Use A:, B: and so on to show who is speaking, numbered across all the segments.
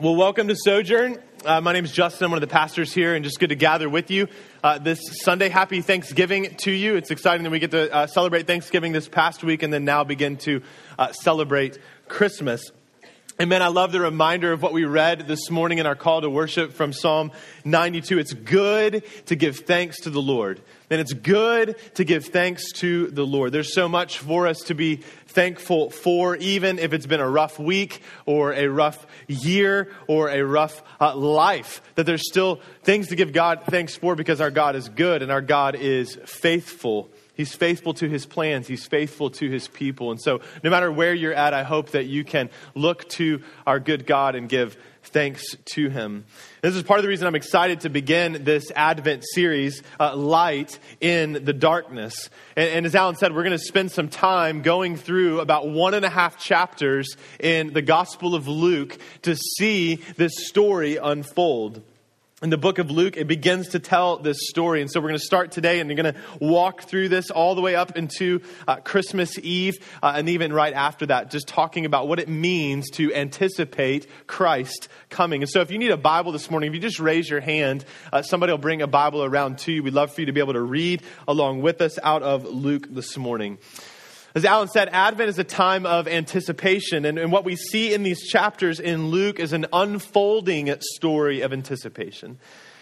A: Well, welcome to Sojourn. Uh, my name is Justin. I'm one of the pastors here, and just good to gather with you uh, this Sunday. Happy Thanksgiving to you. It's exciting that we get to uh, celebrate Thanksgiving this past week and then now begin to uh, celebrate Christmas. Amen. I love the reminder of what we read this morning in our call to worship from Psalm 92. It's good to give thanks to the Lord. And it's good to give thanks to the Lord. There's so much for us to be thankful for, even if it's been a rough week or a rough year or a rough uh, life, that there's still things to give God thanks for because our God is good and our God is faithful. He's faithful to his plans. He's faithful to his people. And so, no matter where you're at, I hope that you can look to our good God and give thanks to him. This is part of the reason I'm excited to begin this Advent series, uh, Light in the Darkness. And, and as Alan said, we're going to spend some time going through about one and a half chapters in the Gospel of Luke to see this story unfold in the book of Luke, it begins to tell this story. And so we're going to start today and we're going to walk through this all the way up into uh, Christmas Eve uh, and even right after that, just talking about what it means to anticipate Christ coming. And so if you need a Bible this morning, if you just raise your hand, uh, somebody will bring a Bible around to you. We'd love for you to be able to read along with us out of Luke this morning. As Alan said, Advent is a time of anticipation. And, and, what we see in these chapters in Luke is an unfolding story of anticipation.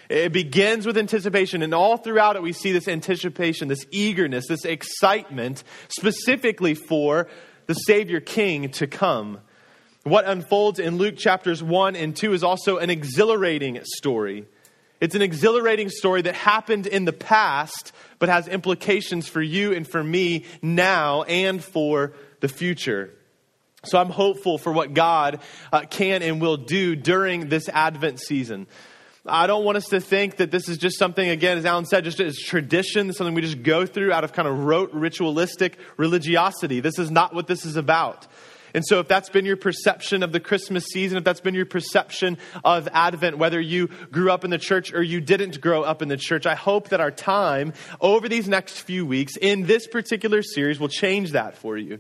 A: It begins with anticipation, and all throughout it, we see this anticipation, this eagerness, this excitement, specifically for the Savior King to come. What unfolds in Luke chapters 1 and 2 is also an exhilarating story. It's an exhilarating story that happened in the past, but has implications for you and for me now and for the future. So I'm hopeful for what God uh, can and will do during this Advent season. I don't want us to think that this is just something, again, as Alan said, just as tradition, something we just go through out of kind of rote ritualistic religiosity. This is not what this is about. And so, if that's been your perception of the Christmas season, if that's been your perception of Advent, whether you grew up in the church or you didn't grow up in the church, I hope that our time over these next few weeks in this particular series will change that for you.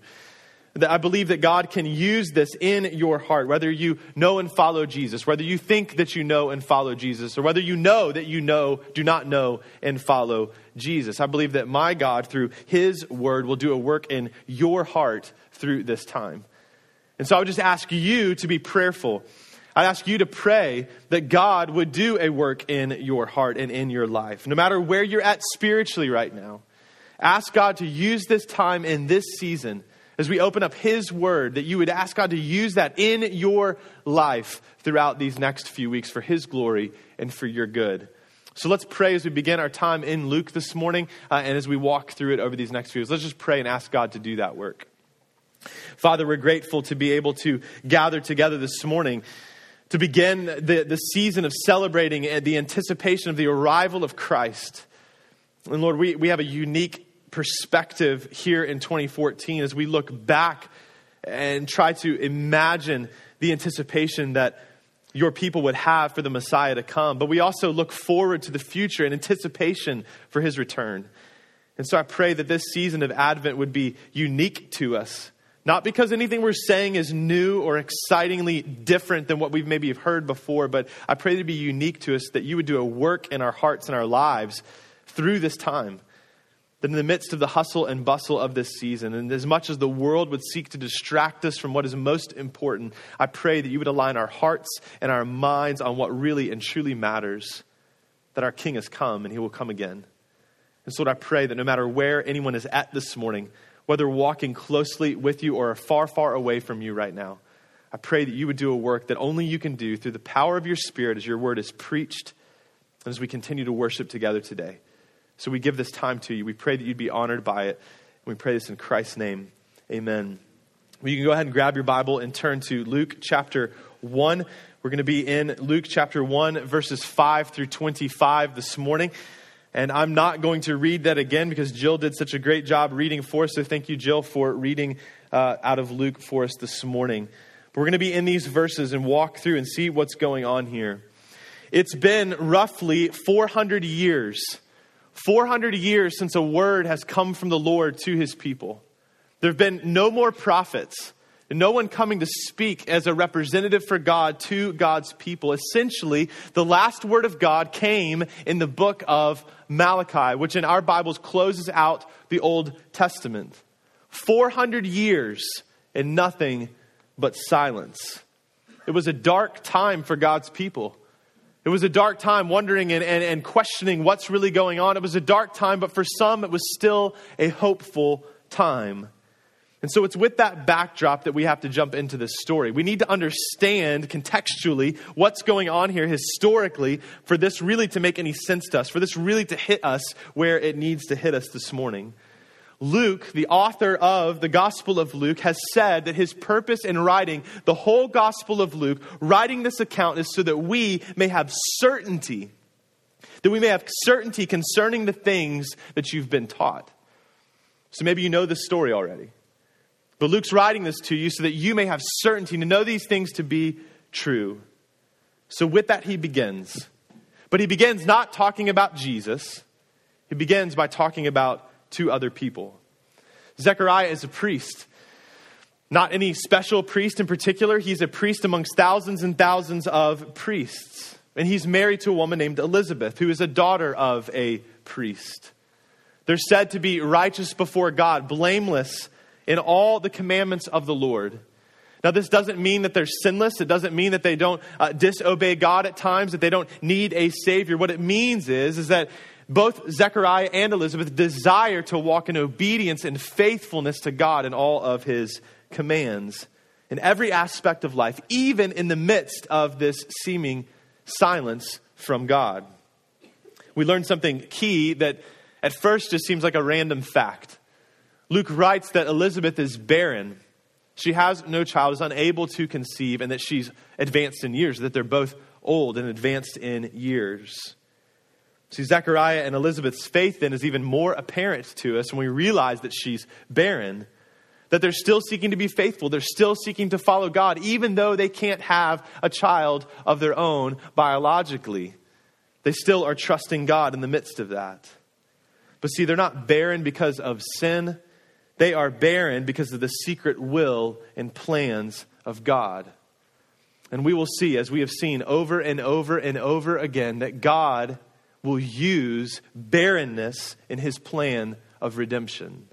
A: That I believe that God can use this in your heart, whether you know and follow Jesus, whether you think that you know and follow Jesus, or whether you know that you know, do not know and follow Jesus. I believe that my God, through His Word, will do a work in your heart through this time. And so I would just ask you to be prayerful. I'd ask you to pray that God would do a work in your heart and in your life, no matter where you're at spiritually right now. Ask God to use this time in this season as we open up His Word, that you would ask God to use that in your life throughout these next few weeks for His glory and for your good. So let's pray as we begin our time in Luke this morning uh, and as we walk through it over these next few weeks. Let's just pray and ask God to do that work. Father, we're grateful to be able to gather together this morning to begin the, the season of celebrating the anticipation of the arrival of Christ. And Lord, we, we have a unique perspective here in 2014 as we look back and try to imagine the anticipation that your people would have for the Messiah to come. But we also look forward to the future in anticipation for his return. And so I pray that this season of Advent would be unique to us not because anything we're saying is new or excitingly different than what we've maybe heard before, but I pray to be unique to us that you would do a work in our hearts and our lives through this time. That in the midst of the hustle and bustle of this season, and as much as the world would seek to distract us from what is most important, I pray that you would align our hearts and our minds on what really and truly matters that our King has come and he will come again. And so, I pray that no matter where anyone is at this morning, whether walking closely with you or far, far away from you right now. I pray that you would do a work that only you can do through the power of your Spirit as your word is preached and as we continue to worship together today. So we give this time to you. We pray that you'd be honored by it. We pray this in Christ's name. Amen. Well, you can go ahead and grab your Bible and turn to Luke chapter 1. We're going to be in Luke chapter 1, verses 5 through 25 this morning. And I'm not going to read that again because Jill did such a great job reading for us. So thank you, Jill, for reading uh, out of Luke for us this morning. But we're going to be in these verses and walk through and see what's going on here. It's been roughly 400 years, 400 years since a word has come from the Lord to his people. There have been no more prophets. No one coming to speak as a representative for God to God's people. Essentially, the last word of God came in the book of Malachi, which in our Bibles closes out the Old Testament. 400 years and nothing but silence. It was a dark time for God's people. It was a dark time wondering and, and, and questioning what's really going on. It was a dark time, but for some, it was still a hopeful time. And so it's with that backdrop that we have to jump into this story. We need to understand contextually what's going on here historically for this really to make any sense to us, for this really to hit us where it needs to hit us this morning. Luke, the author of the Gospel of Luke, has said that his purpose in writing the whole Gospel of Luke, writing this account, is so that we may have certainty, that we may have certainty concerning the things that you've been taught. So maybe you know this story already. But Luke's writing this to you so that you may have certainty to know these things to be true. So, with that, he begins. But he begins not talking about Jesus, he begins by talking about two other people. Zechariah is a priest. Not any special priest in particular. He's a priest amongst thousands and thousands of priests. And he's married to a woman named Elizabeth, who is a daughter of a priest. They're said to be righteous before God, blameless in all the commandments of the Lord. Now, this doesn't mean that they're sinless. It doesn't mean that they don't uh, disobey God at times, that they don't need a Savior. What it means is, is that both Zechariah and Elizabeth desire to walk in obedience and faithfulness to God in all of His commands in every aspect of life, even in the midst of this seeming silence from God. We learn something key that at first just seems like a random fact. Luke writes that Elizabeth is barren. She has no child, is unable to conceive, and that she's advanced in years, that they're both old and advanced in years. See, Zechariah and Elizabeth's faith then is even more apparent to us when we realize that she's barren, that they're still seeking to be faithful. They're still seeking to follow God, even though they can't have a child of their own biologically. They still are trusting God in the midst of that. But see, they're not barren because of sin. They are barren because of the secret will and plans of God. And we will see, as we have seen over and over and over again, that God will use barrenness in his plan of redemption.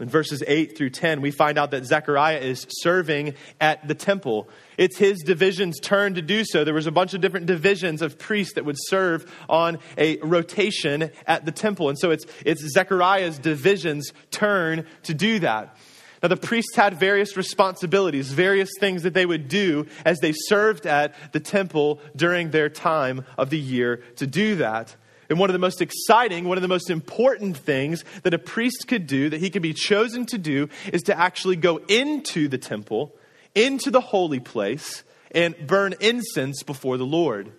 A: In verses 8 through 10, we find out that Zechariah is serving at the temple. It's his division's turn to do so. There was a bunch of different divisions of priests that would serve on a rotation at the temple. And so it's, it's Zechariah's division's turn to do that. Now, the priests had various responsibilities, various things that they would do as they served at the temple during their time of the year to do that. And one of the most exciting, one of the most important things that a priest could do, that he could be chosen to do, is to actually go into the temple, into the holy place, and burn incense before the Lord.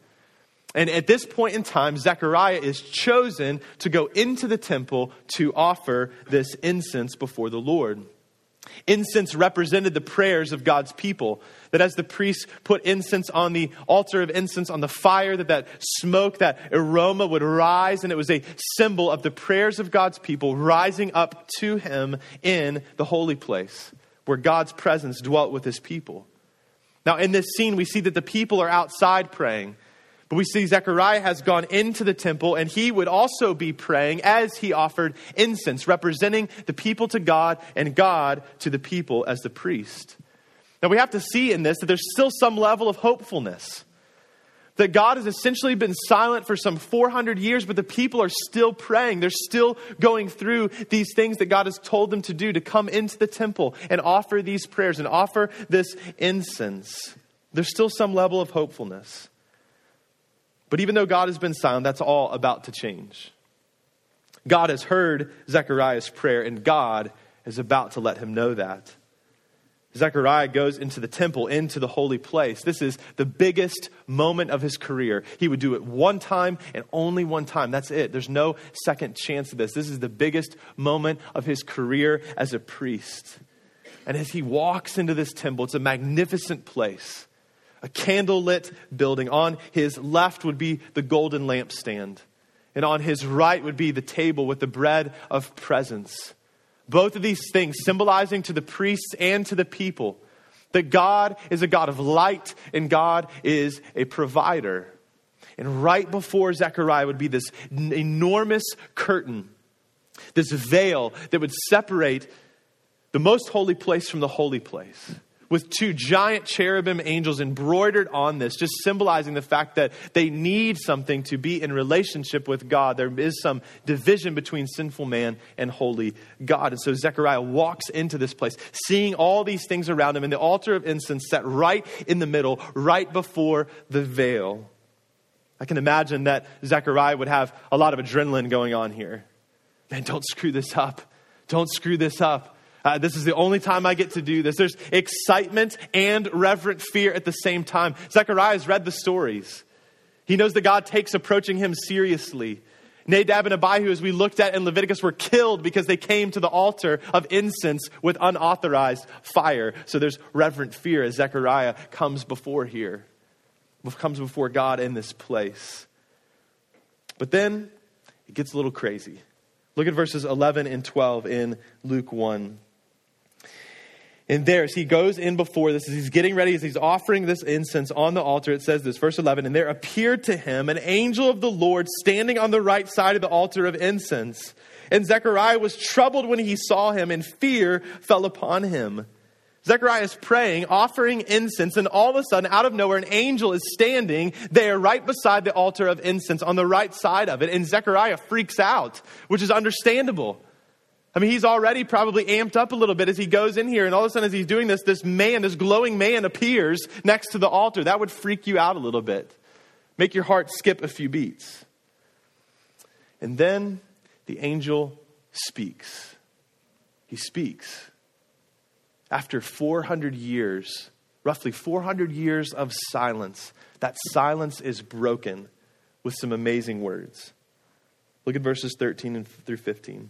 A: And at this point in time, Zechariah is chosen to go into the temple to offer this incense before the Lord. Incense represented the prayers of God's people. That as the priests put incense on the altar of incense on the fire, that that smoke, that aroma would rise, and it was a symbol of the prayers of God's people rising up to Him in the holy place where God's presence dwelt with His people. Now, in this scene, we see that the people are outside praying. But we see Zechariah has gone into the temple and he would also be praying as he offered incense, representing the people to God and God to the people as the priest. Now we have to see in this that there's still some level of hopefulness. That God has essentially been silent for some 400 years, but the people are still praying. They're still going through these things that God has told them to do to come into the temple and offer these prayers and offer this incense. There's still some level of hopefulness. But even though God has been silent, that's all about to change. God has heard Zechariah's prayer, and God is about to let him know that. Zechariah goes into the temple, into the holy place. This is the biggest moment of his career. He would do it one time and only one time. That's it. There's no second chance of this. This is the biggest moment of his career as a priest. And as he walks into this temple, it's a magnificent place a candlelit building. On his left would be the golden lampstand, and on his right would be the table with the bread of presence. Both of these things symbolizing to the priests and to the people that God is a God of light and God is a provider. And right before Zechariah would be this enormous curtain, this veil that would separate the most holy place from the holy place with two giant cherubim angels embroidered on this, just symbolizing the fact that they need something to be in relationship with God. There is some division between sinful man and holy God. And so Zechariah walks into this place, seeing all these things around him, and the altar of incense set right in the middle, right before the veil. I can imagine that Zechariah would have a lot of adrenaline going on here. Man, don't screw this up. Don't screw this up. Uh, this is the only time I get to do this. There's excitement and reverent fear at the same time. Zechariah has read the stories. He knows that God takes approaching him seriously. Nadab and Abihu, as we looked at in Leviticus, were killed because they came to the altar of incense with unauthorized fire. So there's reverent fear as Zechariah comes before here, comes before God in this place. But then it gets a little crazy. Look at verses 11 and 12 in Luke 1. And there, as he goes in before this, as he's getting ready, as he's offering this incense on the altar, it says this, verse 11, and there appeared to him an angel of the Lord standing on the right side of the altar of incense. And Zechariah was troubled when he saw him, and fear fell upon him. Zechariah is praying, offering incense, and all of a sudden, out of nowhere, an angel is standing there right beside the altar of incense on the right side of it. And Zechariah freaks out, which is understandable. I mean, he's already probably amped up a little bit as he goes in here, and all of a sudden, as he's doing this, this man, this glowing man, appears next to the altar. That would freak you out a little bit, make your heart skip a few beats. And then the angel speaks. He speaks. After 400 years, roughly 400 years of silence, that silence is broken with some amazing words. Look at verses 13 through 15.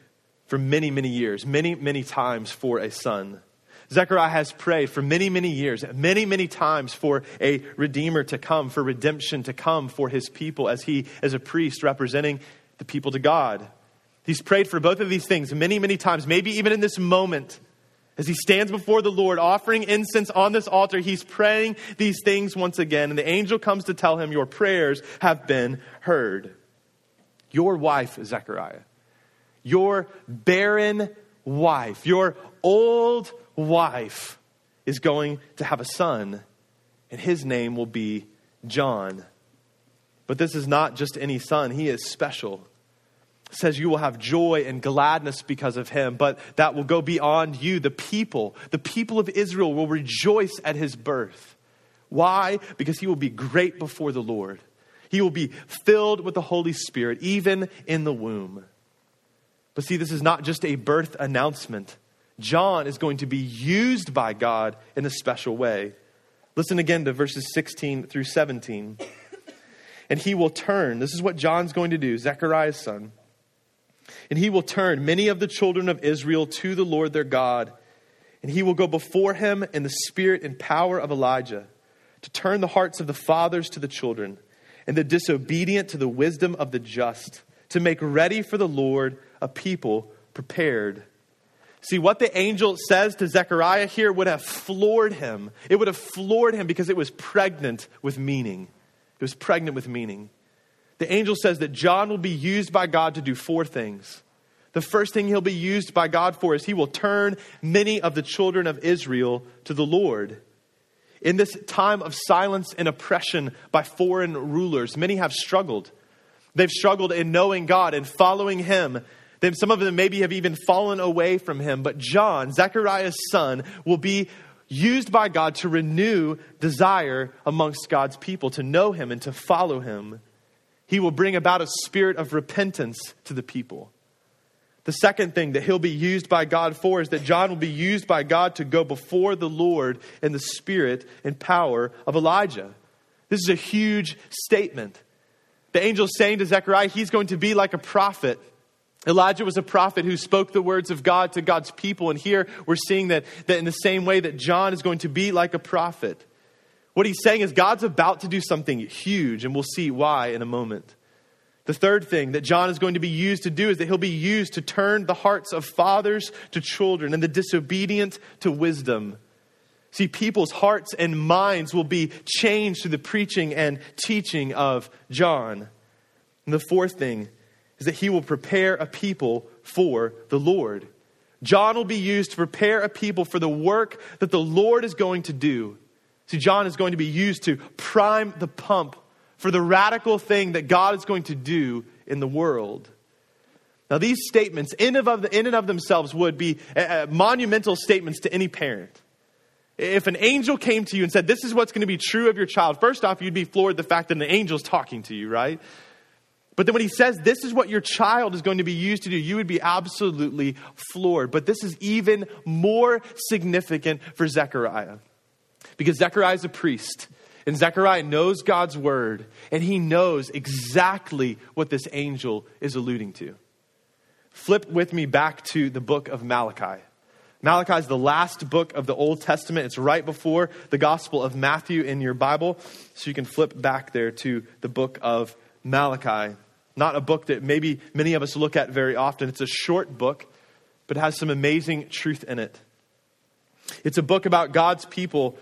A: for many, many years, many, many times for a son. Zechariah has prayed for many, many years, many, many times for a redeemer to come, for redemption to come for his people as he, as a priest, representing the people to God. He's prayed for both of these things many, many times, maybe even in this moment. As he stands before the Lord, offering incense on this altar, he's praying these things once again. And the angel comes to tell him, Your prayers have been heard. Your wife, Zechariah, your barren wife, your old wife, is going to have a son, and his name will be John. But this is not just any son, he is special. It says you will have joy and gladness because of him, but that will go beyond you. The people, the people of Israel will rejoice at his birth. Why? Because he will be great before the Lord. He will be filled with the Holy Spirit, even in the womb. But see, this is not just a birth announcement. John is going to be used by God in a special way. Listen again to verses 16 through 17. And he will turn, this is what John's going to do, Zechariah's son. And he will turn many of the children of Israel to the Lord their God. And he will go before him in the spirit and power of Elijah to turn the hearts of the fathers to the children and the disobedient to the wisdom of the just, to make ready for the Lord a people prepared. See, what the angel says to Zechariah here would have floored him. It would have floored him because it was pregnant with meaning. It was pregnant with meaning. The angel says that John will be used by God to do four things. The first thing he'll be used by God for is he will turn many of the children of Israel to the Lord. In this time of silence and oppression by foreign rulers, many have struggled. They've struggled in knowing God and following Him then some of them maybe have even fallen away from him. But John, Zechariah's son, will be used by God to renew desire amongst God's people, to know him and to follow him. He will bring about a spirit of repentance to the people. The second thing that he'll be used by God for is that John will be used by God to go before the Lord in the spirit and power of Elijah. This is a huge statement. The angel saying to Zechariah, he's going to be like a prophet. Elijah was a prophet who spoke the words of God to God's people. And here we're seeing that, that in the same way that John is going to be like a prophet. What he's saying is God's about to do something huge, and we'll see why in a moment. The third thing that John is going to be used to do is that he'll be used to turn the hearts of fathers to children and the disobedient to wisdom. See, people's hearts and minds will be changed through the preaching and teaching of John. And the fourth thing is that he will prepare a people for the Lord. John will be used to prepare a people for the work that the Lord is going to do. See, John is going to be used to prime the pump for the radical thing that God is going to do in the world. Now, these statements, in, and of themselves, would be uh, monumental statements to any parent. If an angel came to you and said, This is what's going to be true of your child, first off, you'd be floored the fact that an angel's talking to you, right? But then when he says, This is what your child is going to be used to do, you would be absolutely floored. But this is even more significant for Zechariah because Zechariah is a priest. And Zechariah knows God's word, and he knows exactly what this angel is alluding to. Flip with me back to the book of Malachi. Malachi is the last book of the Old Testament. It's right before the Gospel of Matthew in your Bible. So you can flip back there to the book of Malachi. Not a book that maybe many of us look at very often. It's a short book, but has some amazing truth in it. It's a book about God's people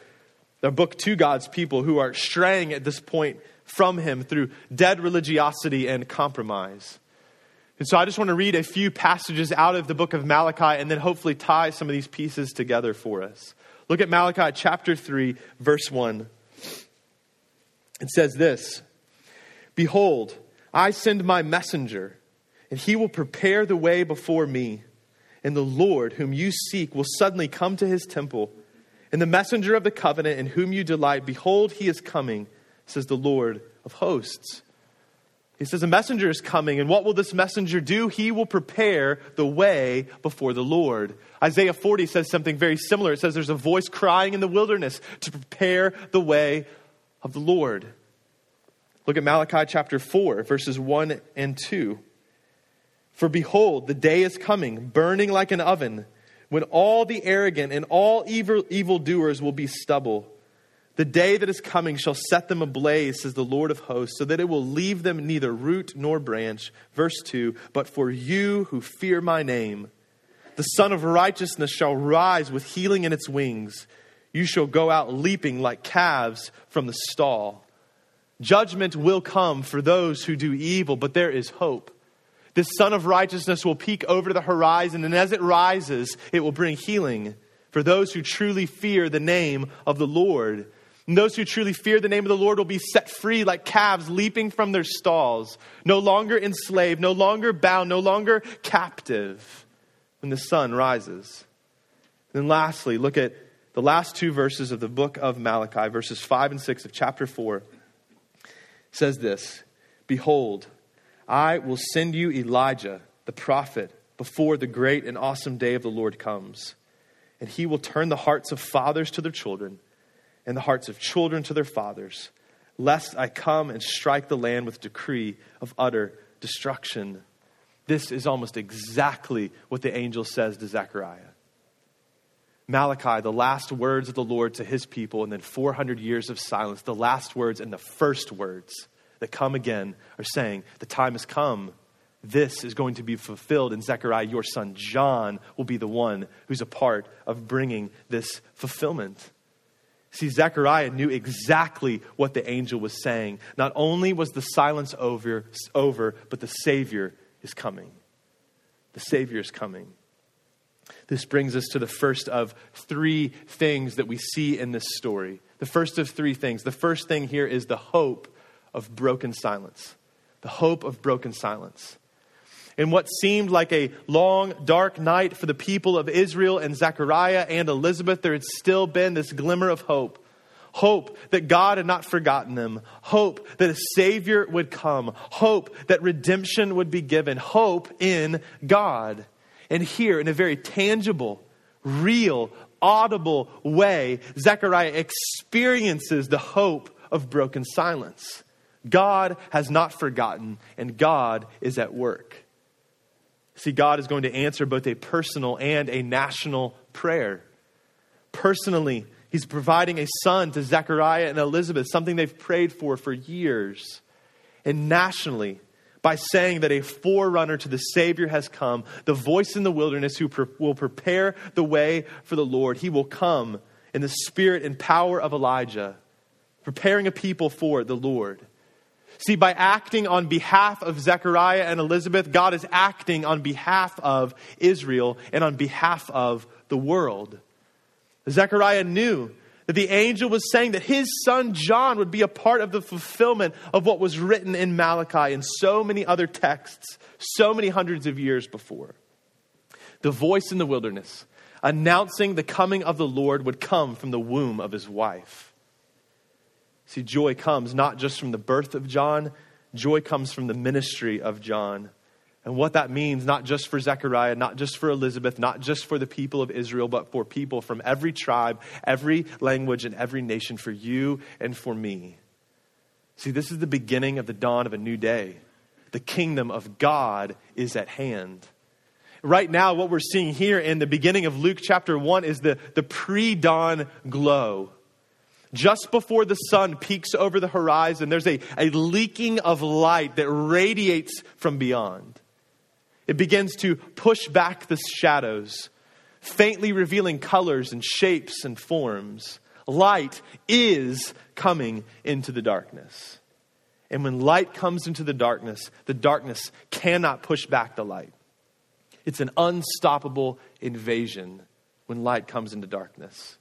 A: a book to God's people who are straying at this point from Him through dead religiosity and compromise. And so I just want to read a few passages out of the book of Malachi and then hopefully tie some of these pieces together for us. Look at Malachi chapter 3, verse 1. It says this Behold, I send my messenger, and he will prepare the way before me. And the Lord, whom you seek, will suddenly come to his temple and the messenger of the covenant in whom you delight, behold, he is coming, says the Lord of hosts. He says, A messenger is coming, and what will this messenger do? He will prepare the way before the Lord. Isaiah 40 says something very similar. It says, There's a voice crying in the wilderness to prepare the way of the Lord. Look at Malachi chapter 4, verses 1 and 2. For behold, the day is coming, burning like an oven when all the arrogant and all evil evildoers will be stubble. The day that is coming shall set them ablaze, says the Lord of hosts, so that it will leave them neither root nor branch. Verse 2 But for you who fear my name, the Sun of Righteousness shall rise with healing in its wings. You shall go out leaping like calves from the stall. Judgment will come for those who do evil, but there is hope. This sun of righteousness will peek over the horizon, and as it rises, it will bring healing for those who truly fear the name of the Lord. And those who truly fear the name of the Lord will be set free like calves leaping from their stalls, no longer enslaved, no longer bound, no longer captive when the sun rises. And then lastly, look at the last two verses of the book of Malachi, verses 5 and 6 of chapter 4. It says this Behold, I will send you Elijah, the prophet, before the great and awesome day of the Lord comes. And he will turn the hearts of fathers to their children, and the hearts of children to their fathers, lest I come and strike the land with decree of utter destruction. This is almost exactly what the angel says to Zechariah. Malachi, the last words of the Lord to his people, and then 400 years of silence, the last words and the first words that come again are saying, The time has come. This is going to be fulfilled. And Zechariah, your son John, will be the one who's a part of bringing this fulfillment. See, Zechariah knew exactly what the angel was saying. Not only was the silence over, over but the Savior is coming. The Savior is coming. This brings us to the first of three things that we see in this story. The first of three things. The first thing here is the hope of broken silence. The hope of broken silence. In what seemed like a long, dark night for the people of Israel and Zechariah and Elizabeth, there had still been this glimmer of hope. Hope that God had not forgotten them. Hope that a Savior would come. Hope that redemption would be given. Hope in God. And here, in a very tangible, real, audible way, Zechariah experiences the hope of broken silence. God has not forgotten, and God is at work. See, God is going to answer both a personal and a national prayer. Personally, He's providing a son to Zechariah and Elizabeth, something they've prayed for for years. And nationally, by saying that a forerunner to the Savior has come, the voice in the wilderness who pre- will prepare the way for the Lord. He will come in the spirit and power of Elijah, preparing a people for the Lord. See, by acting on behalf of Zechariah and Elizabeth, God is acting on behalf of Israel and on behalf of the world. Zechariah knew that the angel was saying that his son John would be a part of the fulfillment of what was written in Malachi and so many other texts, so many hundreds of years before. The voice in the wilderness announcing the coming of the Lord would come from the womb of his wife. See, joy comes not just from the birth of John, joy comes from the ministry of John and what that means, not just for Zechariah, not just for Elizabeth, not just for the people of Israel, but for people from every tribe, every language, and every nation, for you and for me. See, this is the beginning of the dawn of a new day. The kingdom of God is at hand. Right now, what we're seeing here in the beginning of Luke chapter 1 is the, the pre dawn glow. Just before the sun peeks over the horizon, there's a, a leaking of light that radiates from beyond. It begins to push back the shadows, faintly revealing colors and shapes and forms. Light is coming into the darkness. And when light comes into the darkness, the darkness cannot push back the light. It's an unstoppable invasion when light comes into darkness.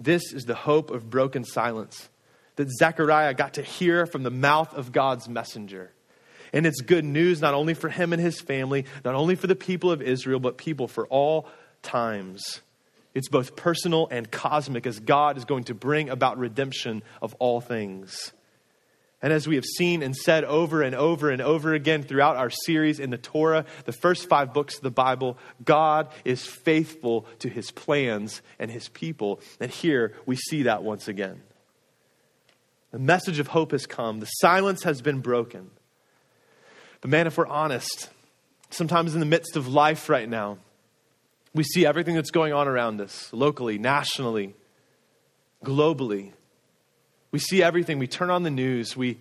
A: This is the hope of broken silence that Zechariah got to hear from the mouth of God's messenger. And it's good news not only for him and his family, not only for the people of Israel, but people for all times. It's both personal and cosmic as God is going to bring about redemption of all things. And as we have seen and said over and over and over again throughout our series in the Torah, the first five books of the Bible, God is faithful to his plans and his people. And here we see that once again. The message of hope has come, the silence has been broken. But man, if we're honest, sometimes in the midst of life right now, we see everything that's going on around us, locally, nationally, globally. We see everything. We turn on the news, we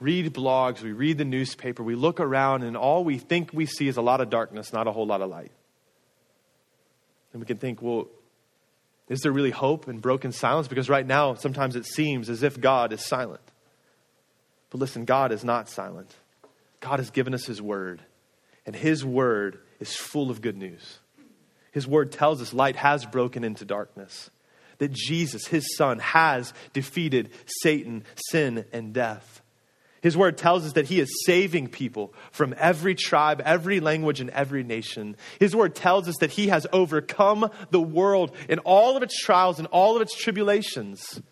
A: read blogs, we read the newspaper, we look around, and all we think we see is a lot of darkness, not a whole lot of light. And we can think, well, is there really hope in broken silence? Because right now, sometimes it seems as if God is silent. But listen, God is not silent. God has given us His Word, and His Word is full of good news. His Word tells us light has broken into darkness, that Jesus, His Son, has defeated Satan, sin, and death. His word tells us that he is saving people from every tribe, every language, and every nation. His word tells us that he has overcome the world in all of its trials and all of its tribulations.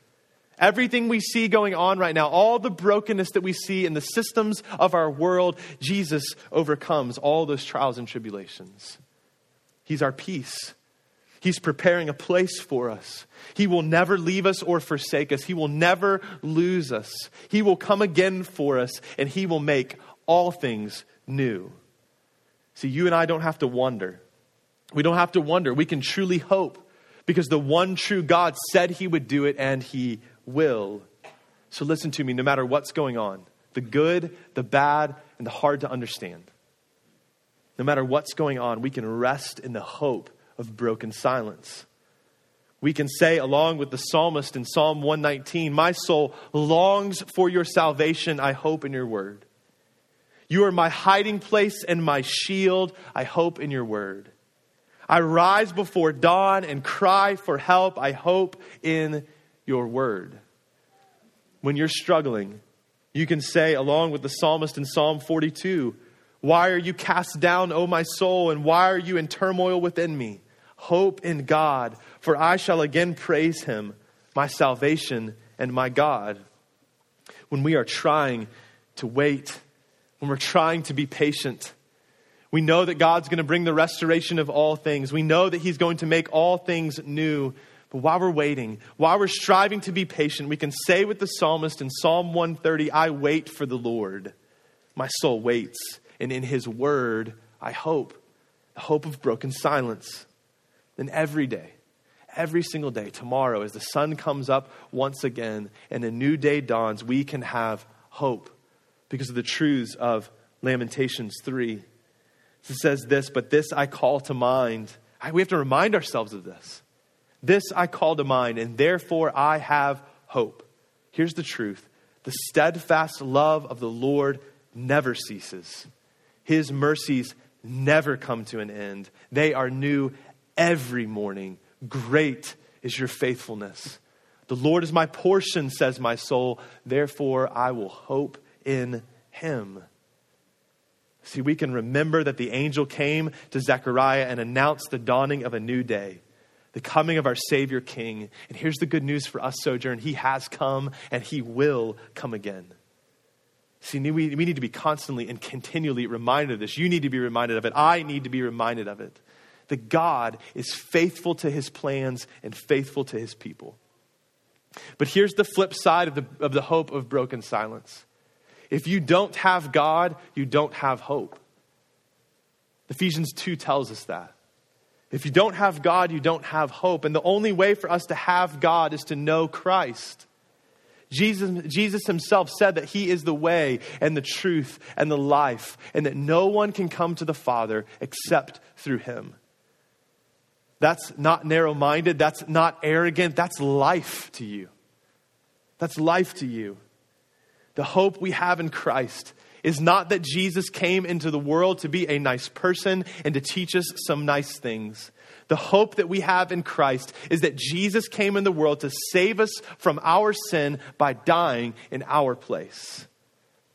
A: Everything we see going on right now, all the brokenness that we see in the systems of our world, Jesus overcomes all those trials and tribulations. He's our peace. He's preparing a place for us. He will never leave us or forsake us. He will never lose us. He will come again for us, and He will make all things new. See, you and I don't have to wonder. We don't have to wonder. We can truly hope because the one true God said He would do it, and He will. So listen to me, no matter what's going on the good, the bad, and the hard to understand. No matter what's going on, we can rest in the hope of broken silence. We can say, along with the psalmist in Psalm 119, My soul longs for your salvation. I hope in your word. You are my hiding place and my shield. I hope in your word. I rise before dawn and cry for help. I hope in your word. When you're struggling, you can say, along with the psalmist in Psalm 42, Why are you cast down, O my soul, and why are you in turmoil within me? Hope in God, for I shall again praise him, my salvation and my God. When we are trying to wait, when we're trying to be patient, we know that God's going to bring the restoration of all things. We know that He's going to make all things new. But while we're waiting, while we're striving to be patient, we can say with the psalmist in Psalm 130, I wait for the Lord. My soul waits, and in His word, I hope. The hope of broken silence. And every day, every single day, tomorrow, as the sun comes up once again and a new day dawns, we can have hope because of the truths of Lamentations 3. It says this, but this I call to mind. We have to remind ourselves of this. This I call to mind, and therefore I have hope. Here's the truth the steadfast love of the Lord never ceases, His mercies never come to an end. They are new every morning. Great is your faithfulness. The Lord is my portion, says my soul. Therefore, I will hope in him. See, we can remember that the angel came to Zechariah and announced the dawning of a new day, the coming of our Savior King. And here's the good news for us, Sojourn He has come and He will come again. See, we, we need to be constantly and continually reminded of this. You need to be reminded of it. I need to be reminded of it. That God is faithful to His plans and faithful to His people. But here's the flip side of the, of the hope of broken silence if you don't have God, you don't have hope. Ephesians 2 tells us that. If you don't have God, you don't have hope. And the only way for us to have God is to know Christ. Jesus, Jesus himself said that he is the way and the truth and the life, and that no one can come to the Father except through him. That's not narrow minded. That's not arrogant. That's life to you. That's life to you. The hope we have in Christ is not that Jesus came into the world to be a nice person and to teach us some nice things. The hope that we have in Christ is that Jesus came in the world to save us from our sin by dying in our place.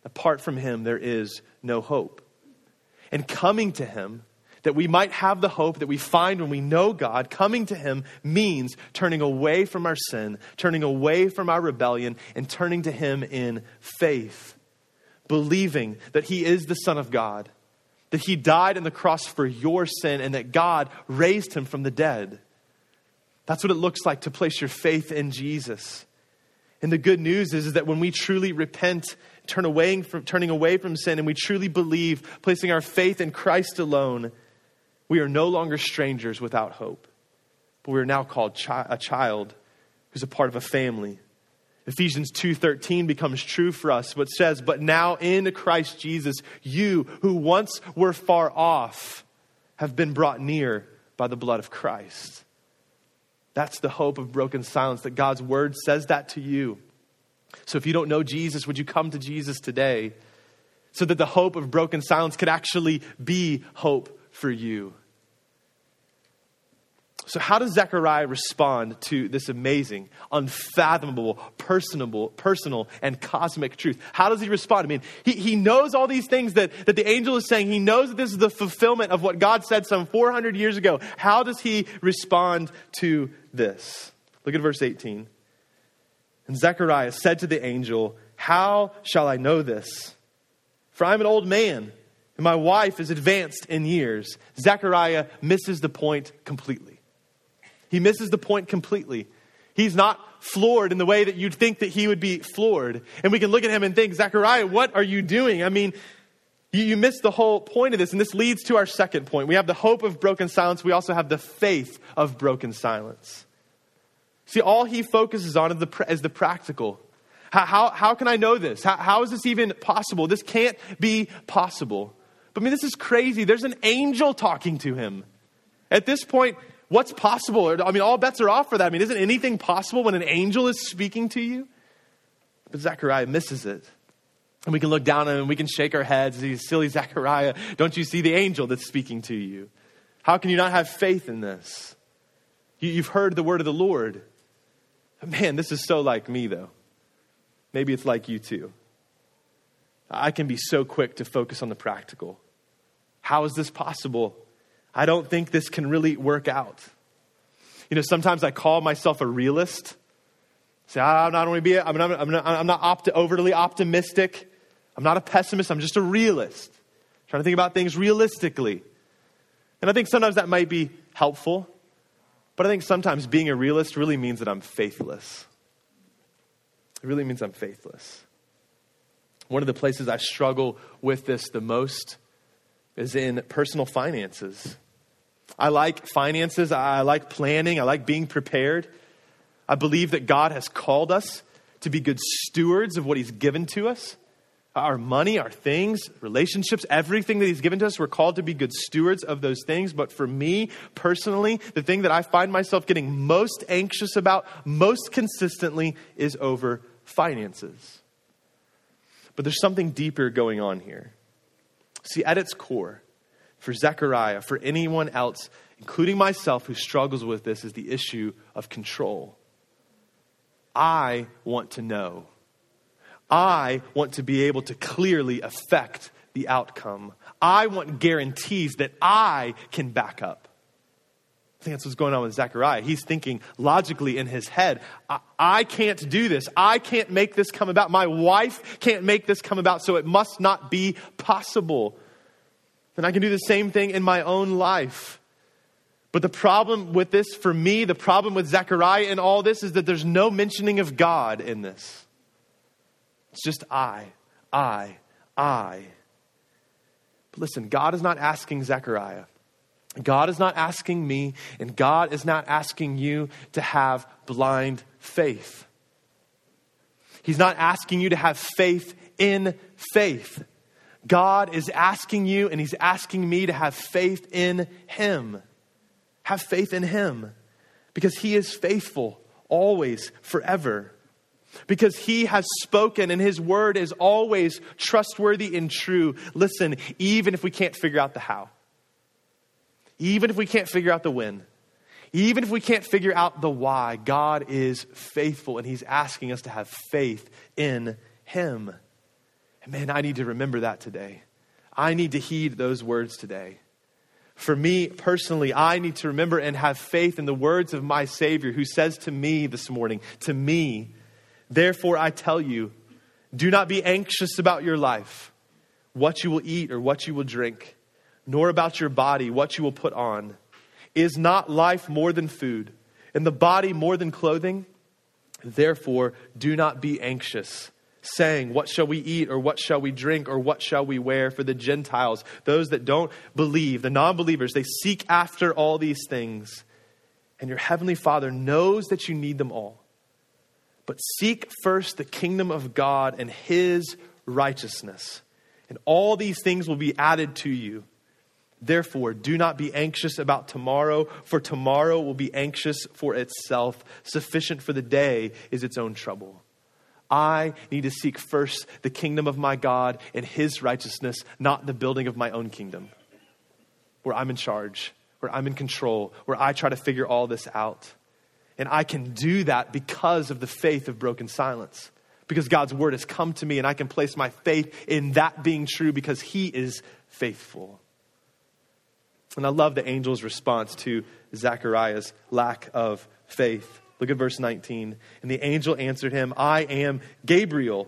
A: Apart from him, there is no hope. And coming to him that we might have the hope that we find when we know God, coming to Him means turning away from our sin, turning away from our rebellion, and turning to Him in faith, believing that He is the Son of God, that He died on the cross for your sin, and that God raised Him from the dead. That's what it looks like to place your faith in Jesus. And the good news is, is that when we truly repent, turn away from, turning away from sin, and we truly believe, placing our faith in Christ alone, we are no longer strangers without hope, but we are now called chi- a child who's a part of a family. Ephesians 2:13 becomes true for us, but says, "But now in Christ Jesus, you who once were far off have been brought near by the blood of Christ." That's the hope of broken silence that God's word says that to you. So if you don't know Jesus, would you come to Jesus today so that the hope of broken silence could actually be hope for you. So, how does Zechariah respond to this amazing, unfathomable, personable, personal, and cosmic truth? How does he respond? I mean, he, he knows all these things that, that the angel is saying. He knows that this is the fulfillment of what God said some 400 years ago. How does he respond to this? Look at verse 18. And Zechariah said to the angel, How shall I know this? For I'm an old man and my wife is advanced in years. Zechariah misses the point completely. He misses the point completely. He's not floored in the way that you'd think that he would be floored. And we can look at him and think, Zechariah, what are you doing? I mean, you, you miss the whole point of this. And this leads to our second point. We have the hope of broken silence. We also have the faith of broken silence. See, all he focuses on is the, is the practical. How, how, how, can I know this? How, how is this even possible? This can't be possible. But I mean, this is crazy. There's an angel talking to him. At this point, what's possible? I mean, all bets are off for that. I mean, isn't anything possible when an angel is speaking to you? But Zechariah misses it. And we can look down at him and we can shake our heads. He's silly Zechariah. Don't you see the angel that's speaking to you? How can you not have faith in this? You, have heard the word of the Lord. Man, this is so like me, though. Maybe it's like you too. I can be so quick to focus on the practical. How is this possible? I don't think this can really work out. You know, sometimes I call myself a realist. Say, ah, I'm not only be, I'm not, I'm not, I'm not opt- overly optimistic. I'm not a pessimist. I'm just a realist. I'm trying to think about things realistically. And I think sometimes that might be helpful. But I think sometimes being a realist really means that I'm faithless. It really means I'm faithless. One of the places I struggle with this the most is in personal finances. I like finances, I like planning, I like being prepared. I believe that God has called us to be good stewards of what He's given to us our money, our things, relationships, everything that He's given to us. We're called to be good stewards of those things. But for me personally, the thing that I find myself getting most anxious about most consistently is over finances. But there's something deeper going on here. See, at its core, for Zechariah, for anyone else, including myself who struggles with this, is the issue of control. I want to know. I want to be able to clearly affect the outcome. I want guarantees that I can back up. That's what's going on with Zechariah. He's thinking logically in his head, I, I, can't do this. I can't make this come about. My wife can't make this come about, so it must not be possible. Then I can do the same thing in my own life. But the problem with this, for me, the problem with Zechariah and all this is that there's no mentioning of God in this. It's just I, I, I. But listen, God is not asking Zechariah. God is not asking me, and God is not asking you to have blind faith. He's not asking you to have faith in faith. God is asking you, and He's asking me to have faith in Him. Have faith in Him because He is faithful always, forever. Because He has spoken and His word is always trustworthy and true. Listen, even if we can't figure out the how, even if we can't figure out the when, even if we can't figure out the why, God is faithful and He's asking us to have faith in Him. And man, I need to remember that today. I need to heed those words today. For me personally, I need to remember and have faith in the words of my Savior who says to me this morning, to me, therefore I tell you, do not be anxious about your life, what you will eat or what you will drink, nor about your body, what you will put on. Is not life more than food, and the body more than clothing? Therefore, do not be anxious saying, What shall we eat, or what shall we drink, or what shall we wear? For the Gentiles, those that don't believe, the non believers, they seek after all these things. And your heavenly Father knows that you need them all. But seek first the kingdom of God and his righteousness, and all these things will be added to you. Therefore, do not be anxious about tomorrow, for tomorrow will be anxious for itself. Sufficient for the day is its own trouble. I need to seek first the kingdom of my God and his righteousness, not the building of my own kingdom, where I'm in charge, where I'm in control, where I try to figure all this out. And I can do that because of the faith of broken silence. Because God's word has come to me, and I can place my faith in that being true because he is faithful. And I love the angel's response to Zechariah's lack of faith. Look at verse 19. And the angel answered him, I am Gabriel.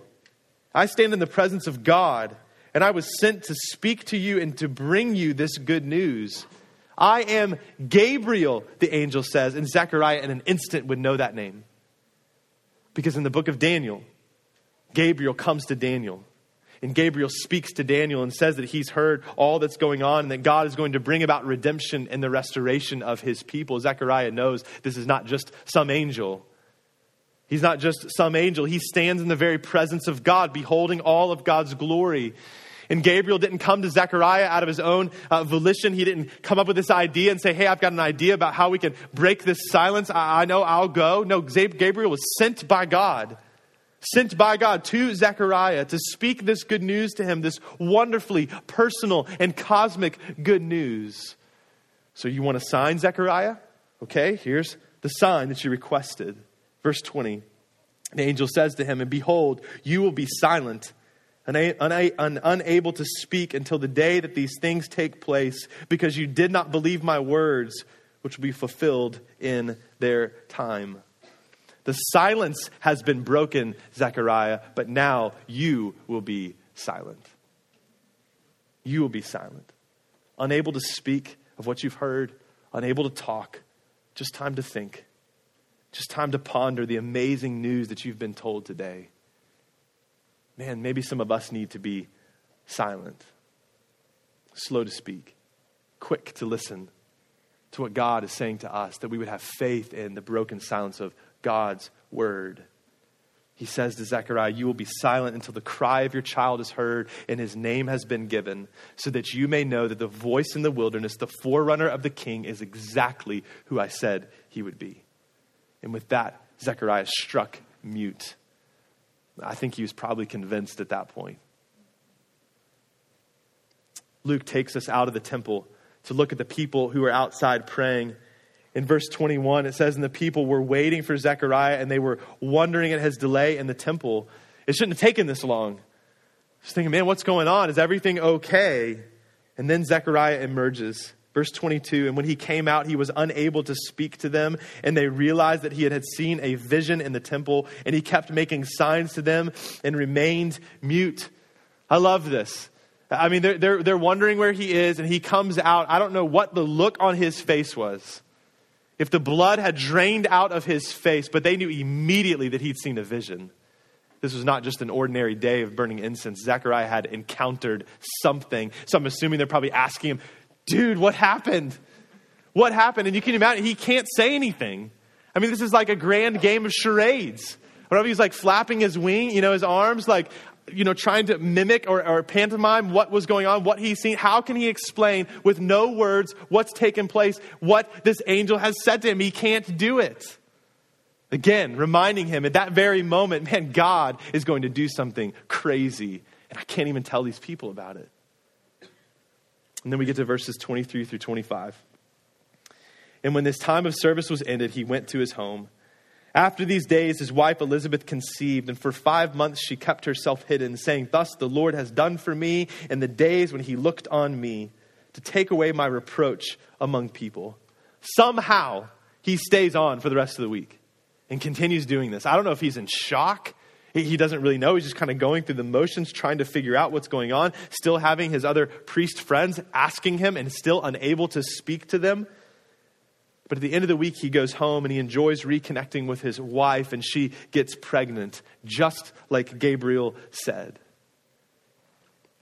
A: I stand in the presence of God, and I was sent to speak to you and to bring you this good news. I am Gabriel, the angel says, and Zechariah in an instant would know that name. Because in the book of Daniel, Gabriel comes to Daniel and Gabriel speaks to Daniel and says that he's heard all that's going on and that God is going to bring about redemption and the restoration of his people. Zechariah knows this is not just some angel. He's not just some angel. He stands in the very presence of God, beholding all of God's glory. And Gabriel didn't come to Zechariah out of his own uh, volition. He didn't come up with this idea and say, Hey, I've got an idea about how we can break this silence. I, I know I'll go. No, Gabriel was sent by God sent by God to Zechariah to speak this good news to him, this wonderfully personal and cosmic good news. So, you want a sign, Zechariah? Okay, here's the sign that you requested. Verse 20 The angel says to him, And behold, you will be silent. and unable to speak until the day that these things take place, because you did not believe my words, which will be fulfilled in their time. The silence has been broken, Zechariah, but now you will be silent. You will be silent. Unable to speak of what you've heard, unable to talk, just time to think, just time to ponder the amazing news that you've been told today. Man, maybe some of us need to be silent, slow to speak, quick to listen to what God is saying to us, that we would have faith in the broken silence of God's word. He says to Zechariah, You will be silent until the cry of your child is heard and his name has been given, so that you may know that the voice in the wilderness, the forerunner of the king, is exactly who I said he would be. And with that, Zechariah struck mute. I think he was probably convinced at that point. Luke takes us out of the temple to look at the people who are outside praying in verse 21, it says, And the people were waiting for Zechariah and they were wondering at his delay in the temple. It shouldn't have taken this long. Just thinking, man, what's going on? Is everything okay? And then Zechariah emerges. Verse 22 And when he came out, he was unable to speak to them, and they realized that he had seen a vision in the temple, and he kept making signs to them and remained mute. I love this. I mean, they're, they're, they're wondering where he is, and he comes out. I don't know what the look on his face was if the blood had drained out of his face, but they knew immediately that he'd seen a vision. This was not just an ordinary day of burning incense. Zechariah had encountered something. So I'm assuming they're probably asking him, dude, what happened? What happened? And you can imagine, he can't say anything. I mean, this is like a grand game of charades. If he's like flapping his wing, you know, his arms, like, you know, trying to mimic or, or, pantomime what was going on, what he's seen. How can he explain with no words what's taken place, what this angel has said to him? He can't do it. Again, reminding him at that very moment, man, God is going to do something crazy. And I can't even tell these people about it. And then we get to verses 23 through 25. And when this time of service was ended, he went to his home. After these days, his wife Elizabeth conceived, and for five months she kept herself hidden, saying, Thus the Lord has done for me in the days when he looked on me to take away my reproach among people. Somehow, he stays on for the rest of the week and continues doing this. I don't know if he's in shock. He doesn't really know. He's just kind of going through the motions, trying to figure out what's going on, still having his other priest friends asking him and still unable to speak to them. But at the end of the week, he goes home and he enjoys reconnecting with his wife, and she gets pregnant, just like Gabriel said.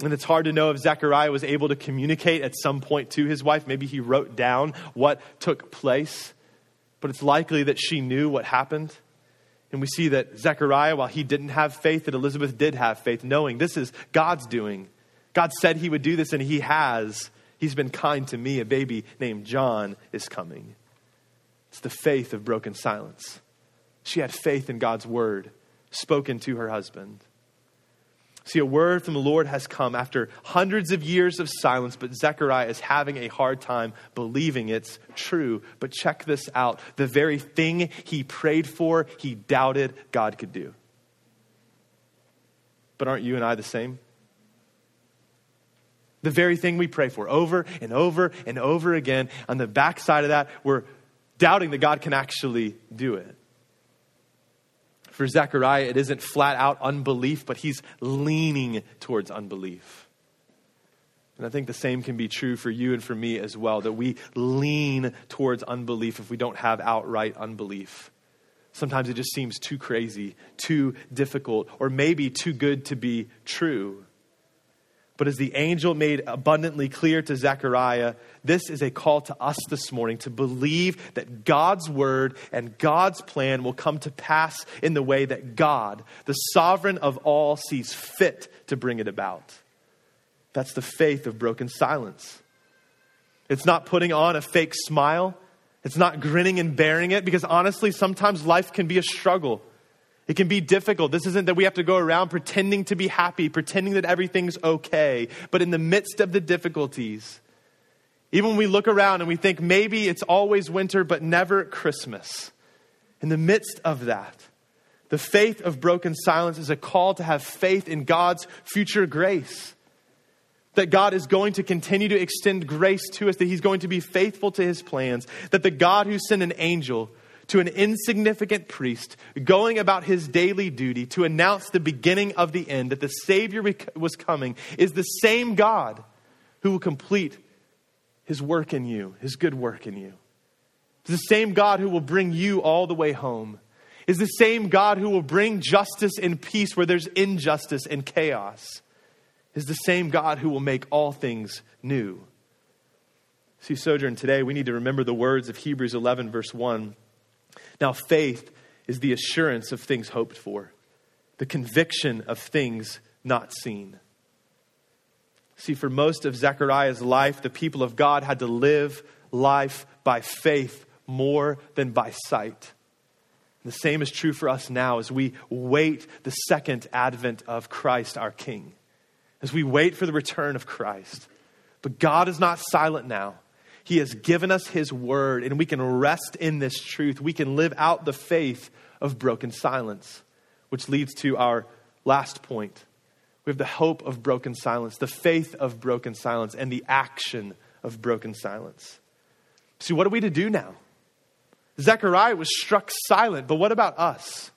A: And it's hard to know if Zechariah was able to communicate at some point to his wife. Maybe he wrote down what took place, but it's likely that she knew what happened. And we see that Zechariah, while he didn't have faith, that Elizabeth did have faith, knowing this is God's doing. God said he would do this, and he has. He's been kind to me. A baby named John is coming. It's the faith of broken silence. She had faith in God's word spoken to her husband. See, a word from the Lord has come after hundreds of years of silence, but Zechariah is having a hard time believing it's true. But check this out the very thing he prayed for, he doubted God could do. But aren't you and I the same? The very thing we pray for over and over and over again, on the backside of that, we're doubting that God can actually do it. For Zechariah, it isn't flat out unbelief, but he's leaning towards unbelief. And I think the same can be true for you and for me as well, that we lean towards unbelief if we don't have outright unbelief. Sometimes it just seems too crazy, too difficult, or maybe too good to be true. But as the angel made abundantly clear to Zechariah, this is a call to us this morning to believe that God's word and God's plan will come to pass in the way that God, the sovereign of all, sees fit to bring it about. That's the faith of broken silence. It's not putting on a fake smile. It's not grinning and bearing it because honestly, sometimes life can be a struggle. It can be difficult. This isn't that we have to go around pretending to be happy, pretending that everything's okay. But in the midst of the difficulties, even when we look around and we think maybe it's always winter, but never Christmas, in the midst of that, the faith of broken silence is a call to have faith in God's future grace. That God is going to continue to extend grace to us, that He's going to be faithful to His plans, that the God who sent an angel to an insignificant priest going about his daily duty to announce the beginning of the end, that the Savior was coming, is the same God who will complete his work in you, his good work in you. It's the same God who will bring you all the way home. Is the same God who will bring justice and peace where there's injustice and chaos. Is the same God who will make all things new. See, Sojourn, today we need to remember the words of Hebrews 11, verse 1. Now, faith is the assurance of things hoped for, the conviction of things not seen. See, for most of Zechariah's life, the people of God had to live life by faith more than by sight. The same is true for us now as we wait the second advent of Christ our King, as we wait for the return of Christ. But God is not silent now. He has given us His word, and we can rest in this truth. We can live out the faith of broken silence, which leads to our last point. We have the hope of broken silence, the faith of broken silence, and the action of broken silence. See, what are we to do now? Zechariah was struck silent, but what about us?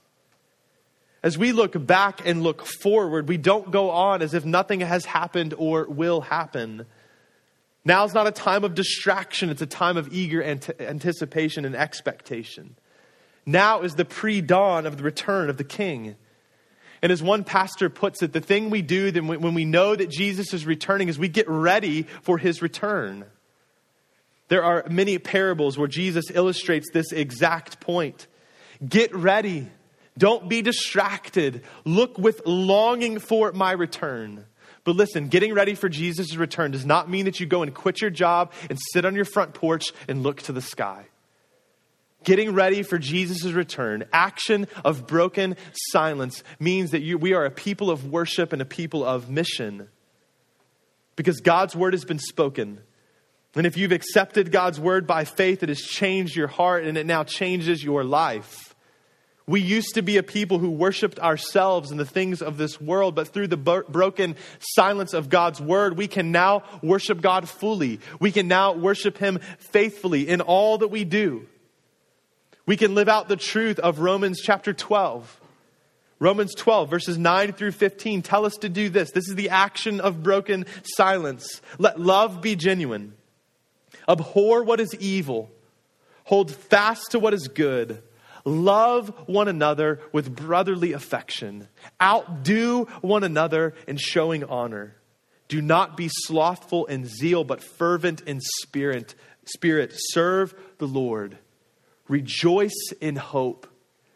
A: As we look back and look forward, we don't go on as if nothing has happened or will happen. Now is not a time of distraction, it's a time of eager ant- anticipation and expectation. Now is the pre dawn of the return of the king. And as one pastor puts it, the thing we do when we know that Jesus is returning is we get ready for his return. There are many parables where Jesus illustrates this exact point. Get ready. Don't be distracted. Look with longing for my return. But listen, getting ready for Jesus' return does not mean that you go and quit your job and sit on your front porch and look to the sky. Getting ready for Jesus' return, action of broken silence, means that you, we are a people of worship and a people of mission. Because God's word has been spoken. And if you've accepted God's word by faith, it has changed your heart and it now changes your life. We used to be a people who worshiped ourselves and the things of this world, but through the bo- broken silence of God's word, we can now worship God fully. We can now worship Him faithfully in all that we do. We can live out the truth of Romans chapter 12. Romans 12, verses 9 through 15, tell us to do this. This is the action of broken silence. Let love be genuine. Abhor what is evil. Hold fast to what is good Love one another with brotherly affection. Outdo one another in showing honor. Do not be slothful in zeal, but fervent in spirit. Spirit, serve the Lord. Rejoice in hope.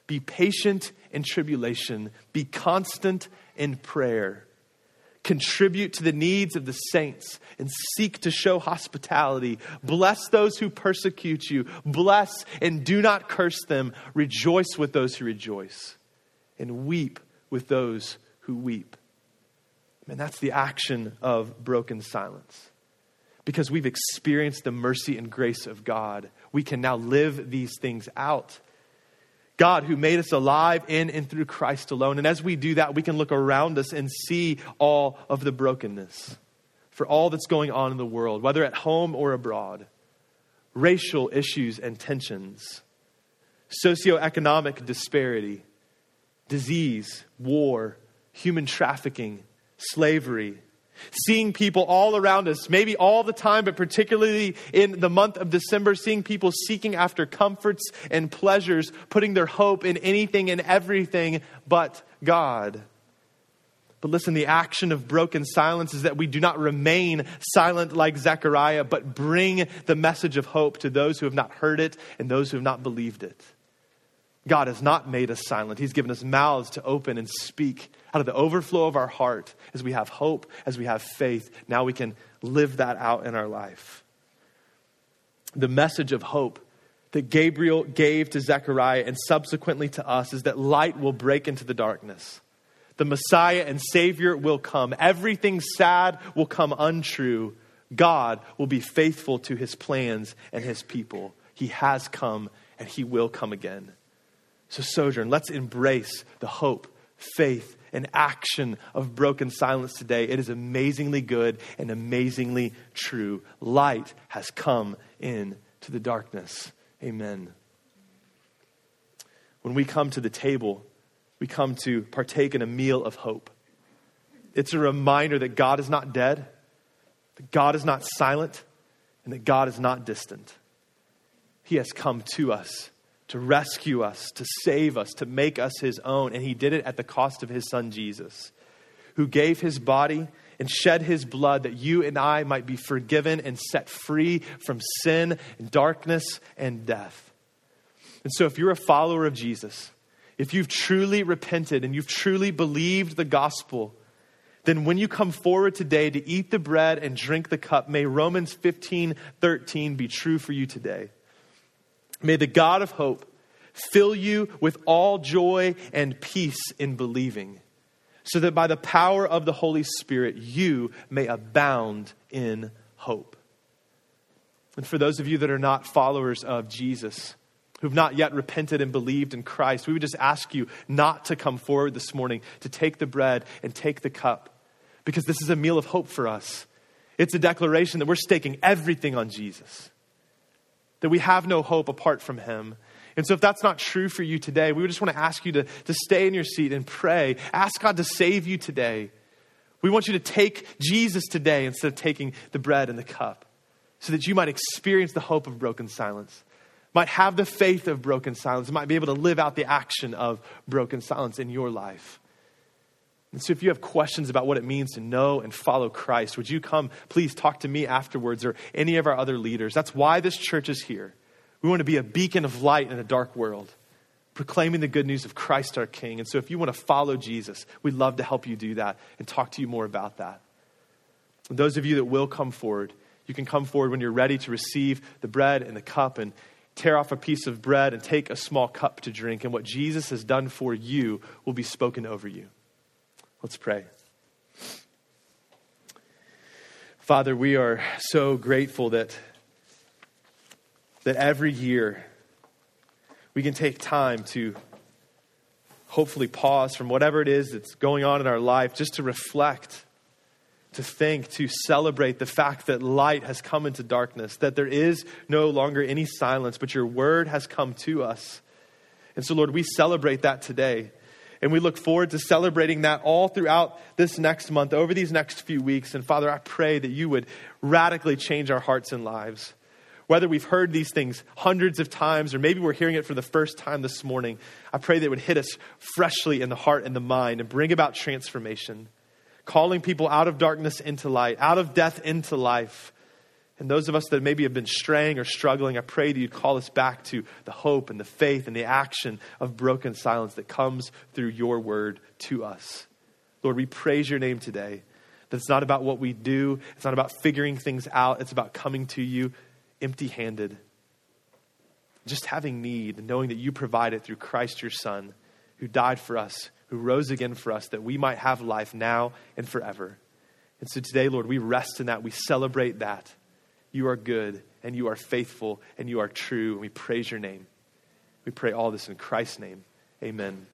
A: Be patient in tribulation. Be constant in prayer contribute to the needs of the saints and seek to show hospitality. Bless those who persecute you. Bless and do not curse them. Rejoice with those who rejoice and weep with those who weep. And that's the action of broken silence. Because we've experienced the mercy and grace of God, we can now live these things out God who made us alive in and through Christ alone. And as we do that, we can look around us and see all of the brokenness for all that's going on in the world, whether at home or abroad, racial issues and tensions, socioeconomic disparity, disease, war, human trafficking, slavery, seeing people all around us, maybe all the time, but particularly in the month of December, seeing people seeking after comforts and pleasures, putting their hope in anything and everything but God. But listen, the action of broken silence is that we do not remain silent like Zechariah, but bring the message of hope to those who have not heard it and those who have not believed it. God has not made us silent. He's given us mouths to open and speak out of the overflow of our heart as we have hope, as we have faith. Now we can live that out in our life. The message of hope that Gabriel gave to Zechariah and subsequently to us is that light will break into the darkness. The Messiah and Savior will come. Everything sad will come untrue. God will be faithful to his plans and his people. He has come and he will come again. So, Sojourn, let's embrace the hope, faith, and action of broken silence today. It is amazingly good and amazingly true. Light has come in to the darkness. Amen. when we come to the table, we come to partake in a meal of hope. It's a reminder that God is not dead, that God is not silent, and that God is not distant. He has come to us to rescue us, to save us, to make us his own. And he did it at the cost of his son Jesus, who gave his body and shed his blood that you and I might be forgiven and set free from sin and darkness and death. And so, if you're a follower of Jesus, if you've truly repented and you've truly believed the gospel, then when you come forward today to eat the bread and drink the cup, may Romans 15 13 be true for you today. May the God of hope fill you with all joy and peace in believing, so that by the power of the Holy Spirit you may abound in hope. And for those of you that are not followers of Jesus, who've not yet repented and believed in Christ, we would just ask you not to come forward this morning to take the bread and take the cup, because this is a meal of hope for us. It's a declaration that we're staking everything on Jesus that we have no hope apart from Him. And so, if that's not true for you today, we just want to ask you to, to stay in your seat and pray. Ask God to save you today. We want you to take Jesus today instead of taking the bread and the cup so that you might experience the hope of broken silence, might have the faith of broken silence, might be able to live out the action of broken silence in your life. And so, if you have questions about what it means to know and follow Christ, would you come, please talk to me afterwards or any of our other leaders? That's why this church is here. We want to be a beacon of light in a dark world, proclaiming the good news of Christ our King. And so, if you want to follow Jesus, we'd love to help you do that and talk to you more about that. And those of you that will come forward, you can come forward when you're ready to receive the bread and the cup and tear off a piece of bread and take a small cup to drink. And what Jesus has done for you will be spoken over you. Let's pray. Father, we are so grateful that, that every year we can take time to hopefully pause from whatever it is that's going on in our life just to reflect, to think, to celebrate the fact that light has come into darkness, that there is no longer any silence, but your word has come to us. And so, Lord, we celebrate that today. And we look forward to celebrating that all throughout this next month, over these next few weeks. And Father, I pray that you would radically change our hearts and lives. Whether we've heard these things hundreds of times or maybe we're hearing it for the first time this morning, I pray that it would hit us freshly in the heart and the mind and bring about transformation, calling people out of darkness into light, out of death into life and those of us that maybe have been straying or struggling, I pray that you'd call us back to the hope and the faith and the action of broken silence that comes through your word to us. Lord, we praise your name today. That it's not about what we do, it's not about figuring things out, it's about coming to you empty handed. Just having need knowing that you provide it through Christ your Son, who died for us, who rose again for us, that we might have life now and forever. And so today, Lord, we rest in that. We celebrate that. You are good and you are faithful and you are true. And we praise your name. We pray all this in Christ's name. Amen.